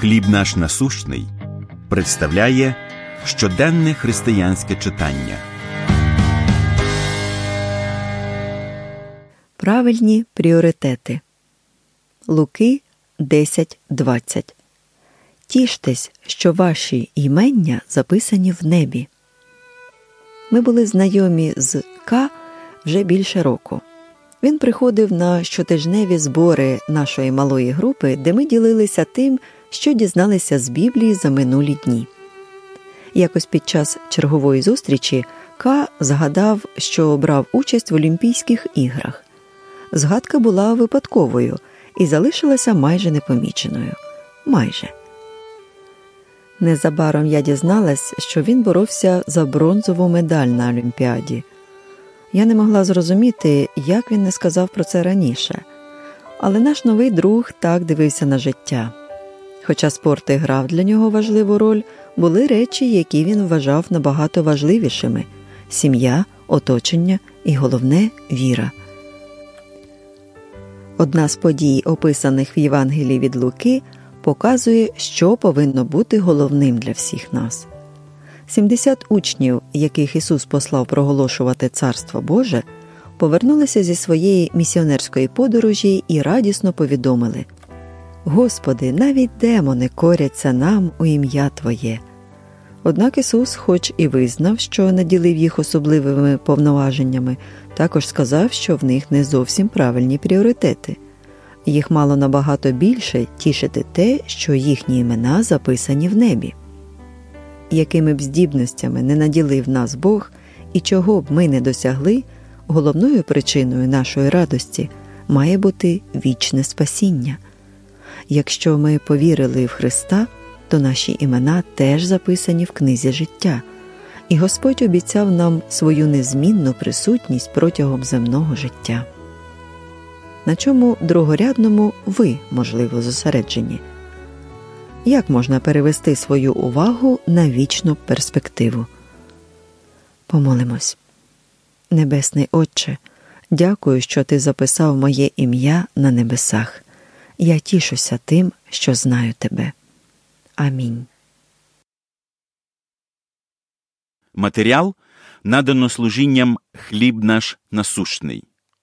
Хліб наш насущний представляє щоденне християнське читання. Правильні пріоритети. Луки 10.20 Тіштесь, що ваші імення записані в небі. Ми були знайомі з К вже більше року. Він приходив на щотижневі збори нашої малої групи, де ми ділилися тим, що дізналися з Біблії за минулі дні. Якось під час чергової зустрічі К згадав, що брав участь в Олімпійських іграх. Згадка була випадковою і залишилася майже непоміченою. Майже. Незабаром я дізналась, що він боровся за бронзову медаль на Олімпіаді. Я не могла зрозуміти, як він не сказав про це раніше. Але наш новий друг так дивився на життя. Хоча спорт і грав для нього важливу роль, були речі, які він вважав набагато важливішими сім'я, оточення і головне віра. Одна з подій, описаних в Євангелії від Луки, показує, що повинно бути головним для всіх нас. 70 учнів, яких Ісус послав проголошувати Царство Боже, повернулися зі своєї місіонерської подорожі і радісно повідомили Господи, навіть демони коряться нам у ім'я Твоє. Однак Ісус, хоч і визнав, що наділив їх особливими повноваженнями, також сказав, що в них не зовсім правильні пріоритети. Їх мало набагато більше тішити те, що їхні імена записані в небі. Якими б здібностями не наділив нас Бог і чого б ми не досягли, головною причиною нашої радості має бути вічне спасіння. Якщо ми повірили в Христа, то наші імена теж записані в книзі життя, і Господь обіцяв нам свою незмінну присутність протягом земного життя. На чому другорядному ви, можливо, зосереджені? Як можна перевести свою увагу на вічну перспективу? Помолимось. Небесний Отче, дякую, що ти записав моє ім'я на небесах. Я тішуся тим, що знаю тебе. Амінь. Матеріал надано служінням хліб наш насущний.